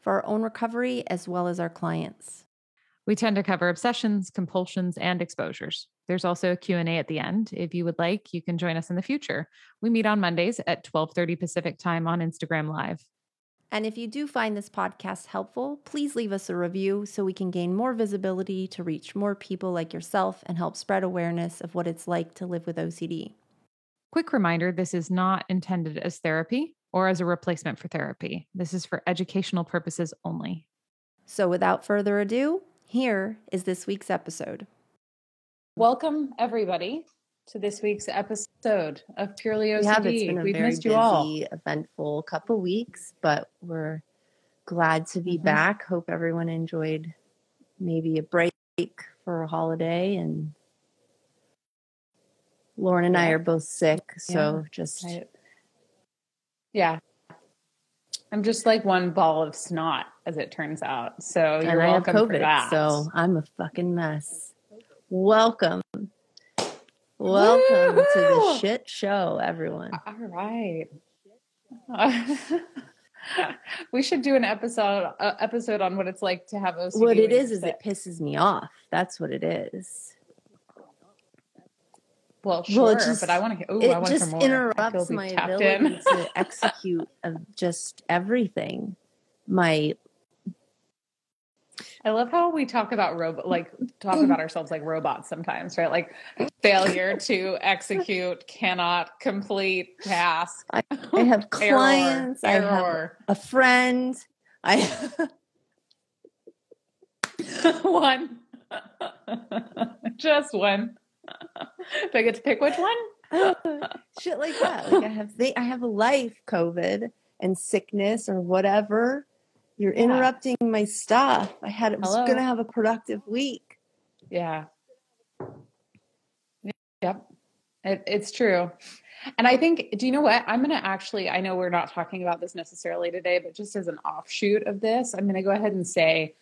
for our own recovery as well as our clients. We tend to cover obsessions, compulsions, and exposures. There's also a Q&A at the end. If you would like, you can join us in the future. We meet on Mondays at 12:30 Pacific Time on Instagram Live. And if you do find this podcast helpful, please leave us a review so we can gain more visibility to reach more people like yourself and help spread awareness of what it's like to live with OCD. Quick reminder this is not intended as therapy or as a replacement for therapy. This is for educational purposes only. So without further ado, here is this week's episode. Welcome, everybody, to this week's episode of Purely OCD. We have, it's been a We've very missed you busy, all. eventful couple weeks, but we're glad to be Mhm. back. Hope everyone enjoyed maybe a break for a holiday. And Lauren and I are both sick, so just Right. Yeah. I'm just like one ball of snot, as it turns out. So you're and I have welcome for COVID, that. so I'm a fucking mess. Welcome. Welcome to the shit show, everyone. All right. we should do an episode uh, episode on what it's like to have OCD. What it is is it pisses me off. That's what it is. Well, sure, well, just- but I want to. Oh, I want just more. I interrupts my ability to execute of just everything. My I love how we talk about robot, like talk about ourselves like robots sometimes, right? Like failure to execute, cannot complete task. I have Error, clients. I have error. a friend. I one, just one. Do I get to pick which one? shit like that. Like I have they, I have a life, COVID and sickness or whatever. You're Yeah. interrupting my stuff. I had was Hello. gonna have a productive week. Yeah. Yep. It, it's true. And I think, do you know what? I'm going to actually, I know we're not talking about this necessarily today, but just as an offshoot of this, I'm going to go ahead and say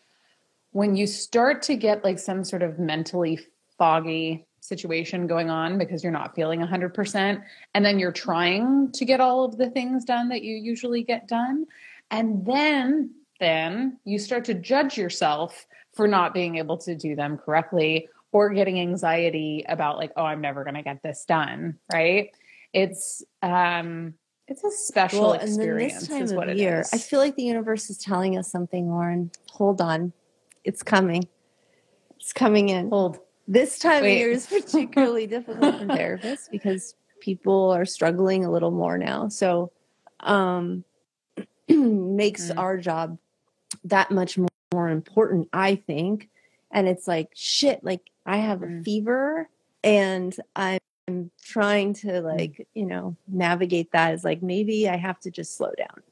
when you start to get like some sort of mentally foggy situation going on because you're not feeling 100%, and then you're trying to get all of the things done that you usually get done, and then then you start to judge yourself for not being able to do them correctly or getting anxiety about like oh i'm never going to get this done right it's um it's a special Well, and experience this time is what of it year, is. I feel like the universe is telling us something, Lauren. Hold on. It's coming. It's coming in. hold This time Wait. of year is particularly difficult for therapists because people are struggling a little more now. So um makes Mm. our job that much more, more important, I think. And it's like, shit, like I have a Mm. fever and I'm trying Mm. to like, you know, navigate that as like maybe I have to just slow down.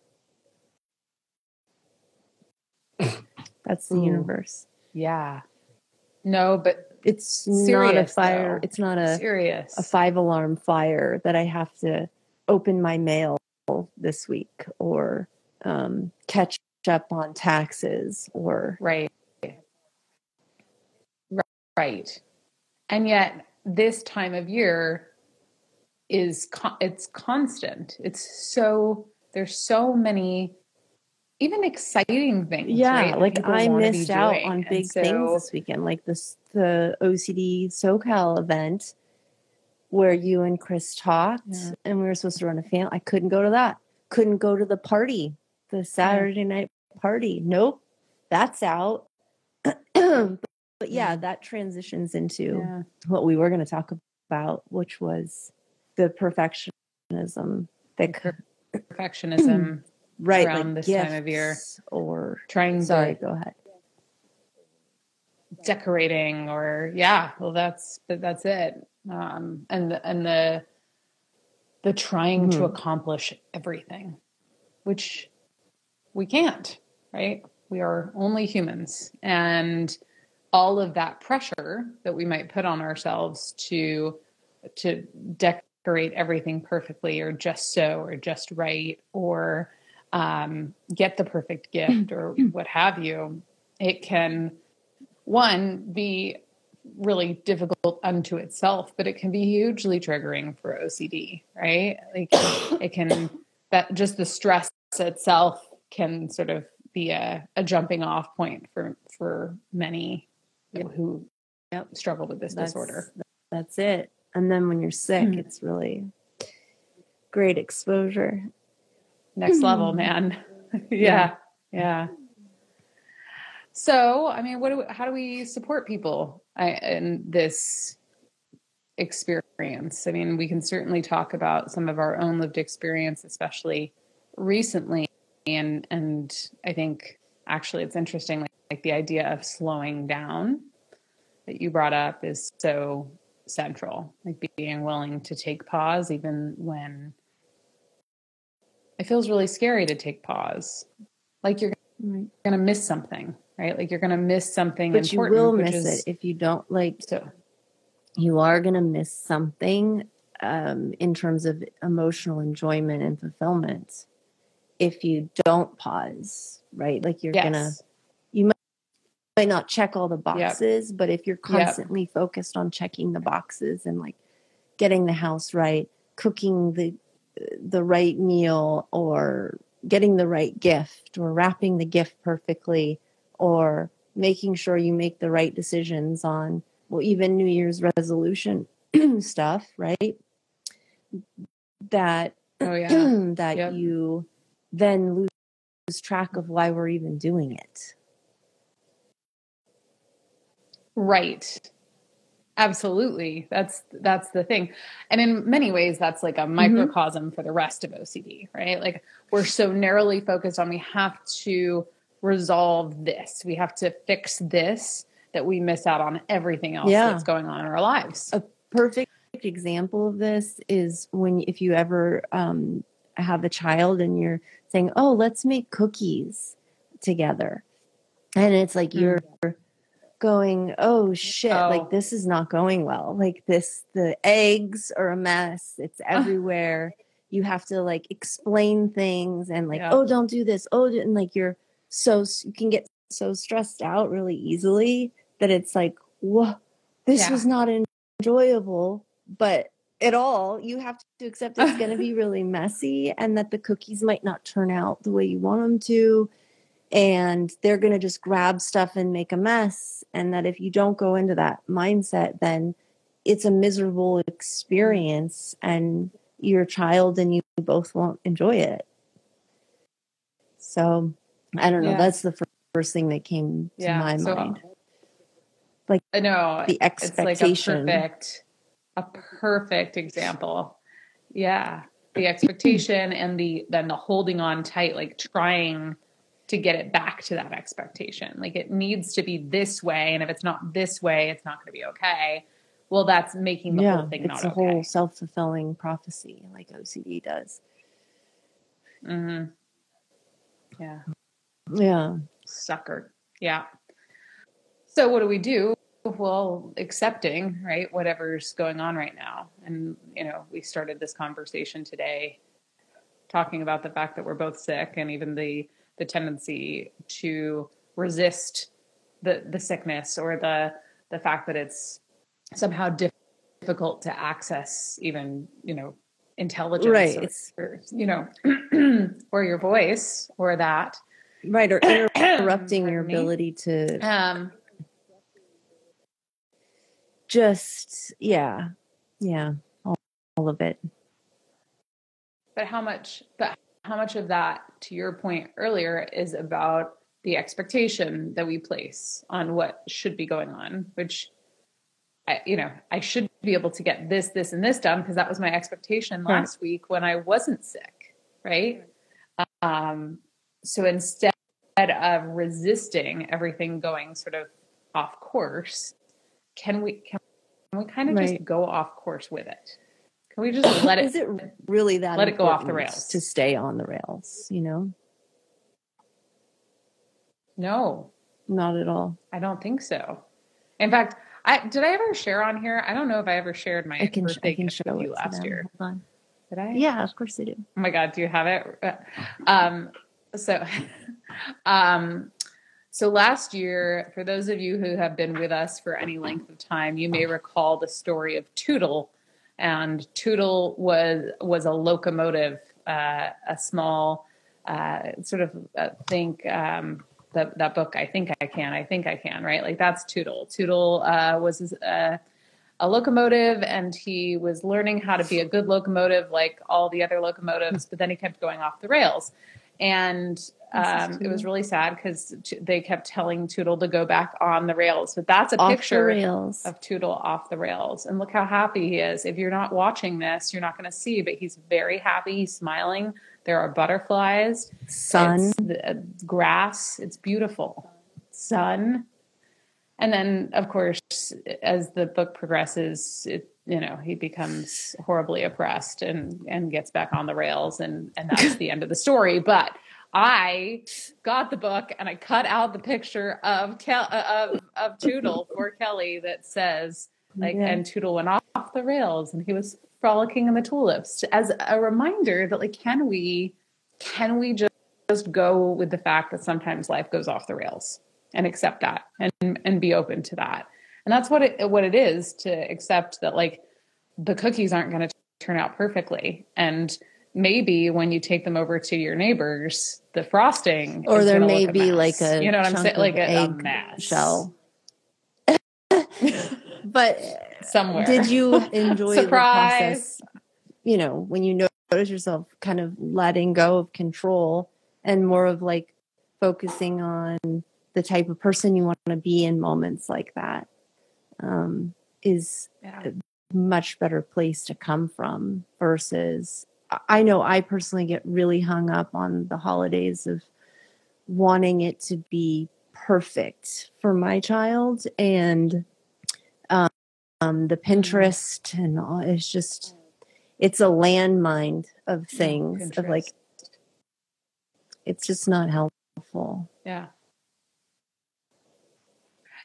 That's the Ooh. universe. yeah no but It's not a fire. though. It's not a serious a five alarm fire that I have to open my mail this week or um, catch up on taxes or right right and yet this time of year is con- it's constant it's so there's so many even exciting things yeah right, like i missed out doing. on And big so- things this weekend like this the ocd socal event where you and chris talked Yeah. and we were supposed to run a fan i couldn't go to that couldn't go to the party the saturday night party nope that's out but yeah Yeah. that transitions into yeah. what we were going to talk about, which was the perfectionism that perfectionism right around like this time of year. or trying sorry, to go ahead. decorating or yeah well that's that's it um and the, and the the trying to Mhm. accomplish everything which we can't right We are only humans. And all of that pressure that we might put on ourselves to to decorate everything perfectly or just so or just right or um, get the perfect gift or what have you, it can one be really difficult unto itself, but it can be hugely triggering for OCD, right? Like it can that just the stress itself can sort of be a, a jumping off point for for many yep. who yep. struggle with this that's, disorder. That's it. And then when you're sick, mm-hmm. it's really great exposure. Next mm-hmm. level, man. yeah. yeah. Yeah. So, I mean, what do we, how do we support people in this experience? I mean, we can certainly talk about some of our own lived experience, especially recently, and and I think actually it's interesting, like, like the idea of slowing down that you brought up is so central, like being willing to take pause even when it feels really scary to take pause, like you're going to miss something right? Like you're going to miss something important. but you will miss is, it if you don't like. So you are going to miss something um, in terms of emotional enjoyment and fulfillment if you don't pause, right? Like you're yes. gonna, you might, might not check all the boxes, yep. but if you're constantly yep. focused on checking the boxes and like getting the house right, cooking the the right meal, or getting the right gift, or wrapping the gift perfectly, or making sure you make the right decisions on well even new year's resolution stuff right? That oh yeah. that yep. you then lose track of why we're even doing it. Right absolutely that's that's the thing and in many ways that's like a mm-hmm. microcosm mm-hmm. for the rest of ocd right like we're so narrowly focused on we have to resolve this. We have to fix this that we miss out on everything else yeah. that's going on in our lives. A perfect example of this is when if you ever um, have a child and you're saying, "Oh, let's make cookies together," and it's like mm-hmm. you're going, "Oh shit! Oh. Like this is not going well. Like this, the eggs are a mess. It's everywhere." you have to like explain things and like, yeah. "Oh, don't do this." Oh, and like you're so you can get so stressed out really easily that it's like, whoa, this yeah. was not enjoyable, but at all, you have to accept it's going to be really messy and that the cookies might not turn out the way you want them to. And they're going to just grab stuff and make a mess. And that if you don't go into that mindset, then it's a miserable experience and your child and you both won't enjoy it. So I don't know. Yeah. That's the first thing that came to yeah, my so, mind. Like I know the expectation. It's like a perfect, a perfect example. Yeah, the expectation and the then the holding on tight, like trying to get it back to that expectation. Like it needs to be this way, and if it's not this way, it's not going to be okay. Well, that's making the yeah, whole thing not okay. It's a whole self fulfilling prophecy, like OCD does. Hmm. Yeah. Yeah. Sucker. Yeah. So what do we do? Well, accepting, right, whatever's going on right now. And, you know, we started this conversation today talking about the fact that we're both sick and even the the tendency to resist the the sickness or the the fact that it's somehow difficult to access even, you know, intelligence right. or, or you know, or your voice or that. Right or interrupting your ability to um just yeah yeah all, all of it. but how much but how much of that to your point earlier is about the expectation that we place on what should be going on which I, you know i should be able to get this this and this done because that was my expectation last week when i wasn't sick right um so instead of resisting everything going sort of off course, can we can we kind of right. just go off course with it? Can we just let it? Is it really that? Let it go off the rails to stay on the rails. You know. No, not at all. I don't think so. In fact, I did I ever share on here? I don't know if I ever shared my I can, birthday I can gift show with you last them. year. Hold on. Did I? Yeah, of course I do. Oh my God, do you have it? Um, so, um, so last year, for those of you who have been with us for any length of time, you may recall the story of Tootle. And Tootle was was a locomotive, uh, a small uh, sort of uh, think um, that that book. I think I can. I think I can. Right? Like that's Tootle. Tootle uh, was uh, a locomotive and he was learning how to be a good locomotive like all the other locomotives but then he kept going off the rails and um, it was really sad because t- they kept telling Tootle to go back on the rails. But that's a Off picture of Tootle off the rails. And look how happy he is. If you're not watching this, you're not going to see, but he's very happy. He's smiling. There are butterflies, Sun. the, uh, grass. It's beautiful. Sun. And then, of course, as the book progresses, it, you know, he becomes horribly oppressed and and gets back on the rails, and and that's the end of the story. But I got the book and I cut out the picture of Kel- uh, of of Tootle for Kelly that says like, Yeah. and Tootle went off the rails, and he was frolicking in the tulips. As a reminder that like, can we can we just just go with the fact that sometimes life goes off the rails and accept that and and be open to that. And that's what it what it is to accept that like the cookies aren't going to turn out perfectly. And maybe when you take them over to your neighbors the frosting or there may be like a you know what i'm saying like a, a mess shell. but somewhere did you enjoy Surprise. the process? You know, when you notice yourself kind of letting go of control and more of like focusing on the type of person you want to be in moments like that um, is yeah. a much better place to come from versus I- know I personally get really hung up on the holidays of wanting it to be perfect for my child and um, um the Pinterest and all it's just it's a landmine of things of like it's just not helpful. Yeah.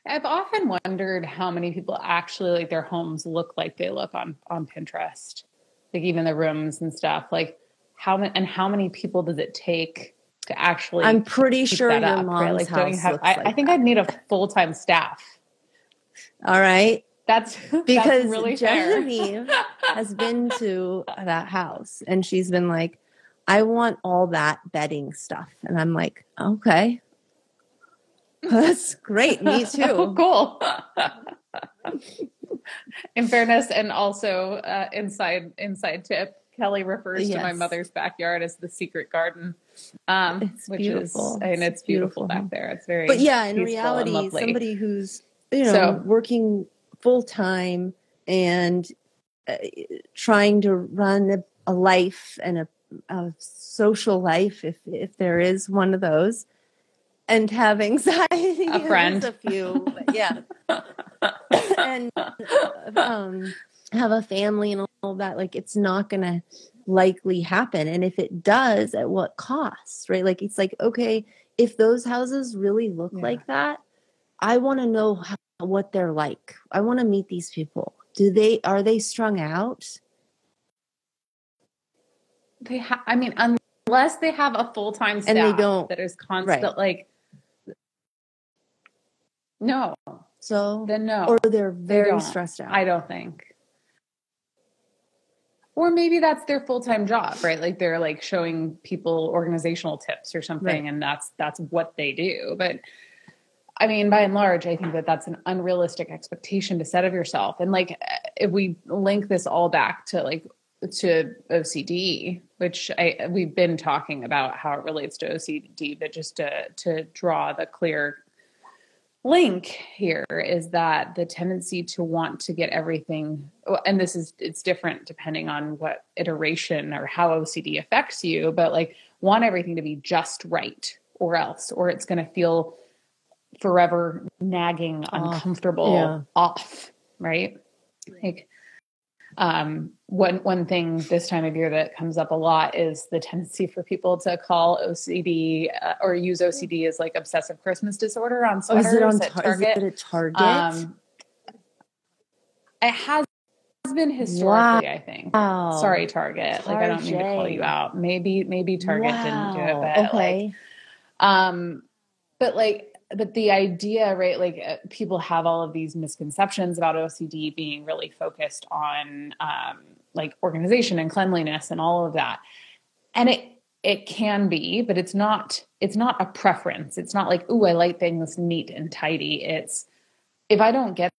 I've often wondered how many people actually like their homes look like they look on on Pinterest. Like even the rooms and stuff. Like how many and how many people does it take to actually I'm pretty sure that your up, mom's right? Like house have looks I, like I think that. I'd need a full-time staff. All right. That's Because that's really. Genevieve has been to that house and she's been like, I want all that bedding stuff. And I'm like, okay. That's great. Me oh, too. cool. In fairness, and also uh, inside inside tip, Kelly refers to my mother's backyard as the secret garden, um, It's which beautiful. is and it's It's beautiful, beautiful. back there. It's very But yeah, in reality, somebody who's, you know, So- working full time and uh, trying to run a, a life and a, a social life, if if there is one of those, and have anxiety. A friend. A few, yeah, and um, have a family and all that. Like, it's not going to likely happen, and if it does, at what cost? Right? Like, it's like okay, if those houses really look Yeah. like that, I want to know how, what they're like. I want to meet these people. Do they are they strung out? they ha- I mean, unless they have a full time staff And they don't- that is constant, right. like no, So then no, or they're very don't. stressed out. I don't think. Or maybe that's their full-time job, right? Like they're like showing people organizational tips or something Right. and that's that's what they do. But I mean, by and large, I think that that's an unrealistic expectation to set of yourself. And like eh, if we link this all back to like to OCD, which I we've been talking about how it relates to OCD, but just to to draw the clear link here is that the tendency to want to get everything oh, and this is it's different depending on what iteration or how OCD affects you but like want everything to be just right or else or it's going to feel forever nagging Off. uncomfortable Yeah. off right like um, one one thing this time of year that comes up a lot is the tendency for people to call OCD uh, or use OCD as like obsessive Christmas disorder on sweaters oh, is it on at Target. Is it at Target? Um, it has been historically, wow. I think. Sorry, Target. Like I don't mean to call you out. Maybe maybe Target wow. didn't do it, but okay. like, um, but like but the idea right like uh, people have all of these misconceptions about ocd being really focused on um, like organization and cleanliness and all of that. And it it can be but it's not it's not a preference. It's not like oh i like things neat and tidy. It's if i don't get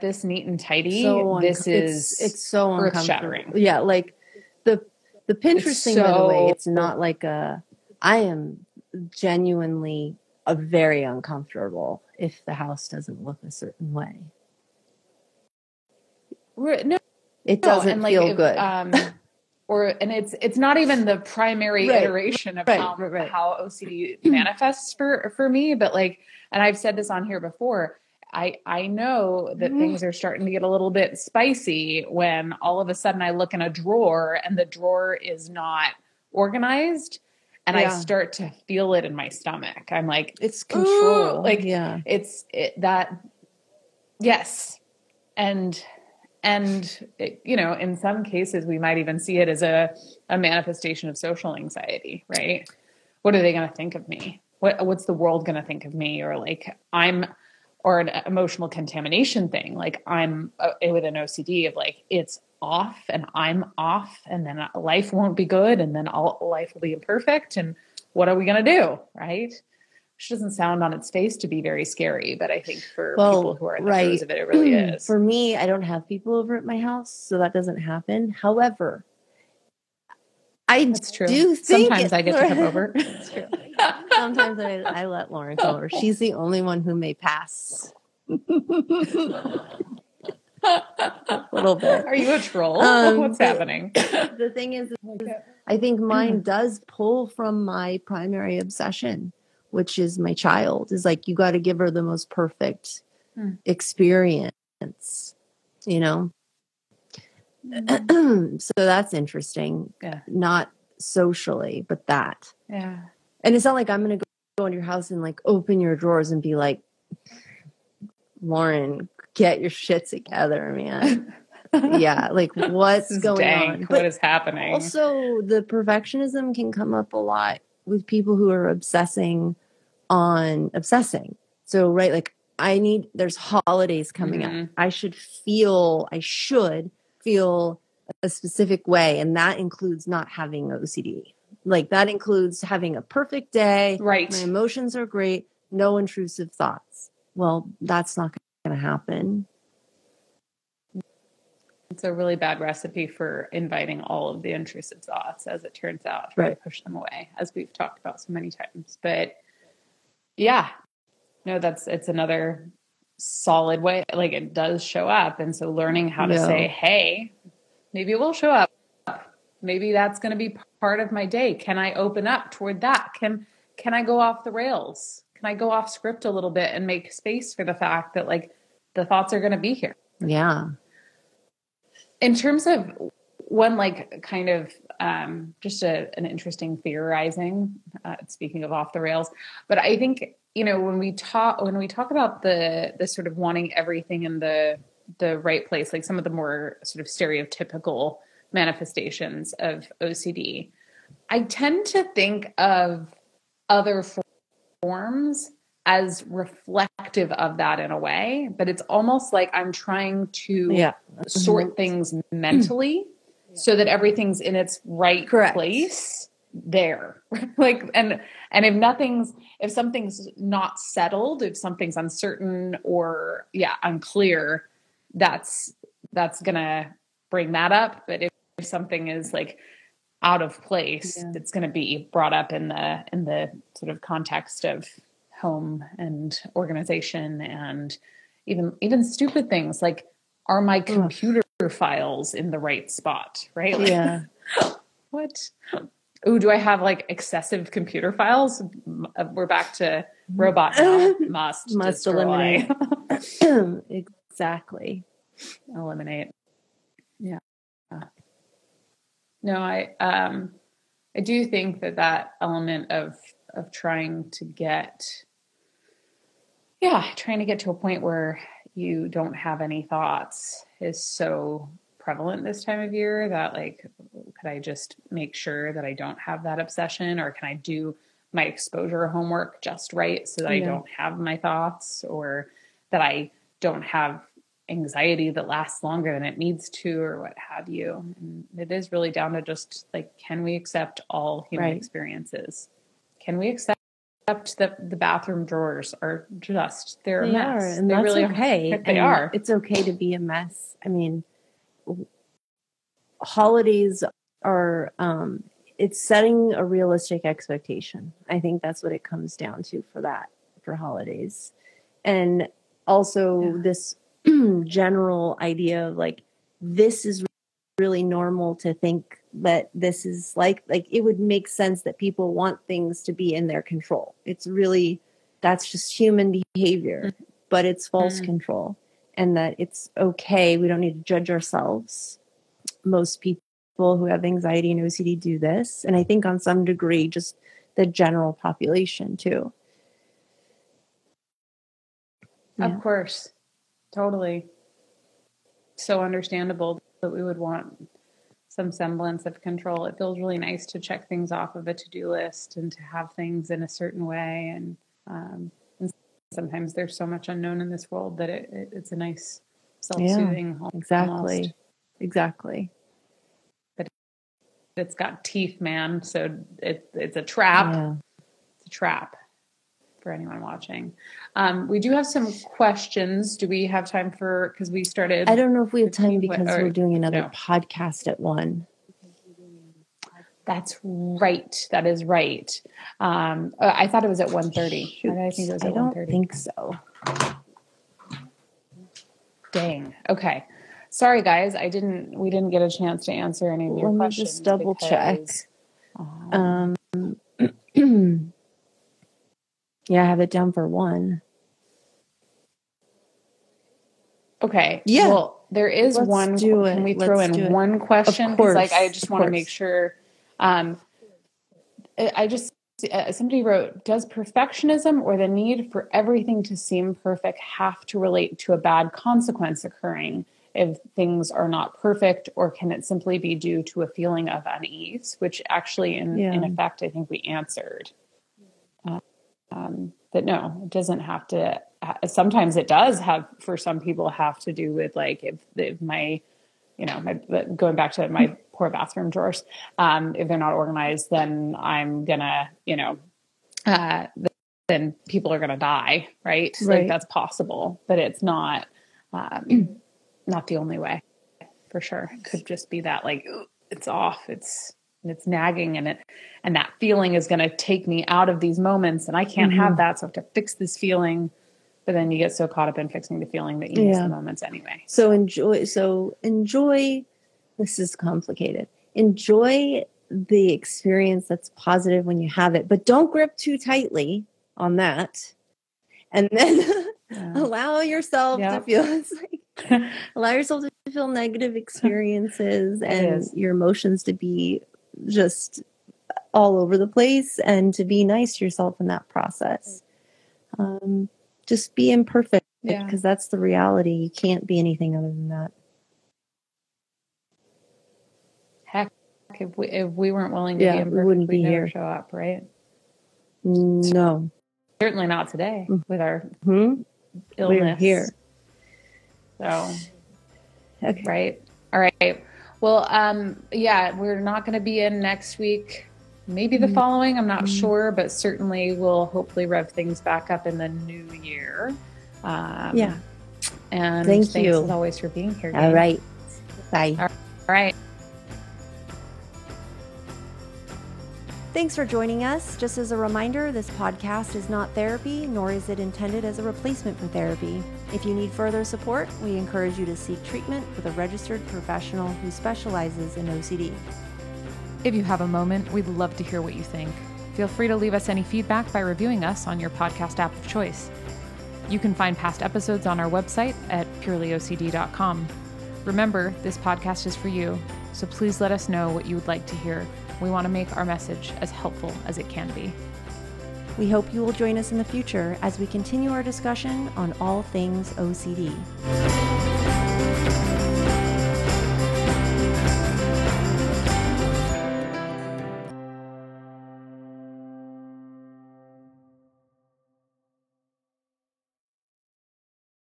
this neat and tidy so this is it's, it's so earth shattering yeah like the the pinterest it's thing so, by the way it's not like a i am genuinely a very uncomfortable if the house doesn't look a certain way. No, it doesn't no, feel like, good. Um, or and it's it's not even the primary right. iteration of right, how, right, how OCD manifests for for me, but like, and I've said this on here before. I I know that mm. things are starting to get a little bit spicy when all of a sudden I look in a drawer and the drawer is not organized and yeah. I start to feel it in my stomach. I'm like, it's control. Like, yeah, it's it, that. Yes, and and it, you know, in some cases, we might even see it as a a manifestation of social anxiety. Right? What are they going to think of me? What what's the world going to think of me? Or like I'm or an emotional contamination thing. Like I'm uh, with an OCD of like it's off and I'm off and then life won't be good and then all life will be imperfect and what are we going to do, right? Which doesn't sound on its face to be very scary, but I think for well, people who are in the right. of it, it really is. For me, I don't have people over at my house, so that doesn't happen. However, I That's true. do sometimes I get to come over. sometimes I, I let Lauren come over. She's the only one who may pass. a little bit. Are you a troll? Um, What's happening? The thing is, I think mine does pull from my primary obsession, which is my child. Is like you got to give her the most perfect hmm. experience, you know. Mm-hmm. so that's interesting. Yeah. Not socially, but that. Yeah. And it's not like I'm going to go into your house and like open your drawers and be like, Lauren, get your shit together, man. yeah, like what's going dank. on? But what is happening? Also, the perfectionism can come up a lot with people who are obsessing on obsessing. So, right, like I need there's holidays coming mm-hmm. up. I should feel I should feel a specific way and that includes not having OCD. Like that includes having a perfect day. Right. My emotions are great, no intrusive thoughts. Well, that's not going to happen. It's a really bad recipe for inviting all of the intrusive thoughts, as it turns out, right. push them away, as we've talked about so many times. But yeah, no, that's it's another solid way. Like it does show up, and so learning how to say, "Hey, maybe it will show up. Maybe that's going to be part of my day. Can I open up toward that? Can can I go off the rails? can I go off script a little bit and make space for the fact that like the thoughts are going to be here? Yeah. In terms of one like kind of um, just a, an interesting theorizing uh, speaking of off the rails but i think you know when we talk when we talk about the the sort of wanting everything in the the right place like some of the more sort of stereotypical manifestations of ocd i tend to think of other forms as reflective of that in a way, but it's almost like I'm trying to yeah. sort mm-hmm. things mentally so that everything's in its right Correct. place there. like and and if nothing's if something's not settled, if something's uncertain or yeah, unclear, that's that's going to bring that up, but if, if something is like out of place yeah. it's going to be brought up in the in the sort of context of home and organization and even even stupid things like are my computer Ugh. files in the right spot right like, yeah what oh do i have like excessive computer files? We're back to robot now. must must eliminate. Exactly. Eliminate. Yeah. No, I um, I do think that that element of of trying to get, yeah, trying to get to a point where you don't have any thoughts is so prevalent this time of year that like could i just make sure that i don't have that obsession or can i do my exposure homework just right so that yeah. i don't have my thoughts or that i don't have anxiety that lasts longer than it needs to or what have you and it is really down to just like can we accept all human right. experiences can we accept that the bathroom drawers are just they're they a mess. Are, and they that's really okay. Are. They and are. It's okay to be a mess. I mean, holidays are um, it's setting a realistic expectation. I think that's what it comes down to for that for holidays, and also yeah. this general idea of like this is really normal to think that this is like like it would make sense that people want things to be in their control it's really that's just human behavior mm-hmm. but it's false mm-hmm. control and that it's okay. We don't need to judge ourselves. Most people who have anxiety and ocd do this and i think on some degree just the general population too. Of course. Totally. So understandable that we would want some semblance of control. It feels really nice to check things off of a to do list and to have things in a certain way. And, um, and sometimes there's so much unknown in this world that it, it, it's a nice self soothing. Yeah, exactly. Almost. Exactly. But it's got teeth, man. So it, it's a trap. Yeah. It's a trap for anyone watching. Um, we do have some questions. Do we have time for, because we started. I don't know if we have time because or, we're doing another no. podcast at one. That's right. That is right. Um, uh, I thought it was at 1.30. I think it was at I don't think so. Dang. Okay. Sorry, guys. I didn't. We didn't get a chance to answer any of your Let questions. Let me just double because, check. Um, um Yeah, I have it down for one. Okay. Yeah. Well, there is Let's one. Do it. Can we throw Let's in one question? Of course. Like, I just want to make sure. Um, I just uh, somebody wrote, does perfectionism or the need for everything to seem perfect have to relate to a bad consequence occurring if things are not perfect, or can it simply be due to a feeling of unease? Which actually, in yeah. in effect, I think we answered um, that no, it doesn't have to. Sometimes it does have for some people have to do with like if, if my, you know, my going back to my poor bathroom drawers. Um, if they're not organized, then I'm gonna, you know, uh, then people are gonna die, right? right. Like that's possible, but it's not, um, not the only way, for sure. It could just be that like it's off. It's it's nagging and it and that feeling is to take me out of these moments and i can't mm-hmm. have that so i have to fix this feeling but then you get so caught up in fixing the feeling that you yeah. miss the moments anyway so enjoy so enjoy this is complicated enjoy the experience that's positive when you have it but don't grip too tightly on that and then yeah. allow yourself yep. to feel it's like allow yourself to feel negative experiences and your emotions to be just all over the place and to be nice to yourself in that process. Um, just be imperfect because yeah. that's the reality. You can't be anything other than that. Heck, if we if we weren't willing to yeah, be imperfect, we wouldn't be here. Show up, right? No, certainly not today mm-hmm. with our hmm illness We're here. So, okay. right, all right. Well, um, yeah, we're not going to be in next week. Maybe the mm-hmm. following, I'm not mm-hmm. sure, but certainly we'll hopefully rev things back up in the new year. Um, yeah. And Thank thanks you. as always for being here. All right. Bye. All right. Thanks for joining us. Just as a reminder, this podcast is not therapy, nor is it intended as a replacement for therapy. If you need further support, we encourage you to seek treatment with a registered professional who specializes in OCD. If you have a moment, we'd love to hear what you think. Feel free to leave us any feedback by reviewing us on your podcast app of choice. You can find past episodes on our website at purelyocd.com. Remember, this podcast is for you. So please let us know what you would like to hear. We want to make our message as helpful as it can be. We hope you will join us in the future as we continue our discussion on all things OCD.